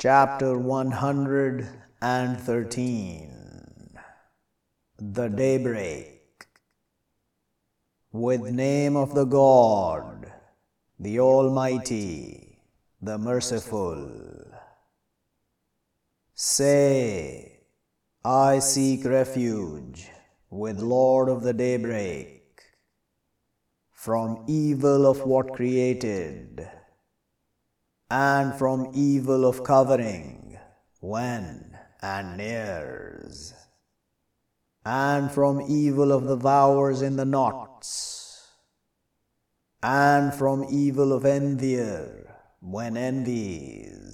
Chapter 113 The Daybreak With name of the God, the Almighty, the Merciful. Say, I seek refuge with Lord of the Daybreak from evil of what created and from evil of covering when and nears, and from evil of the vowers in the knots, and from evil of envier when envies,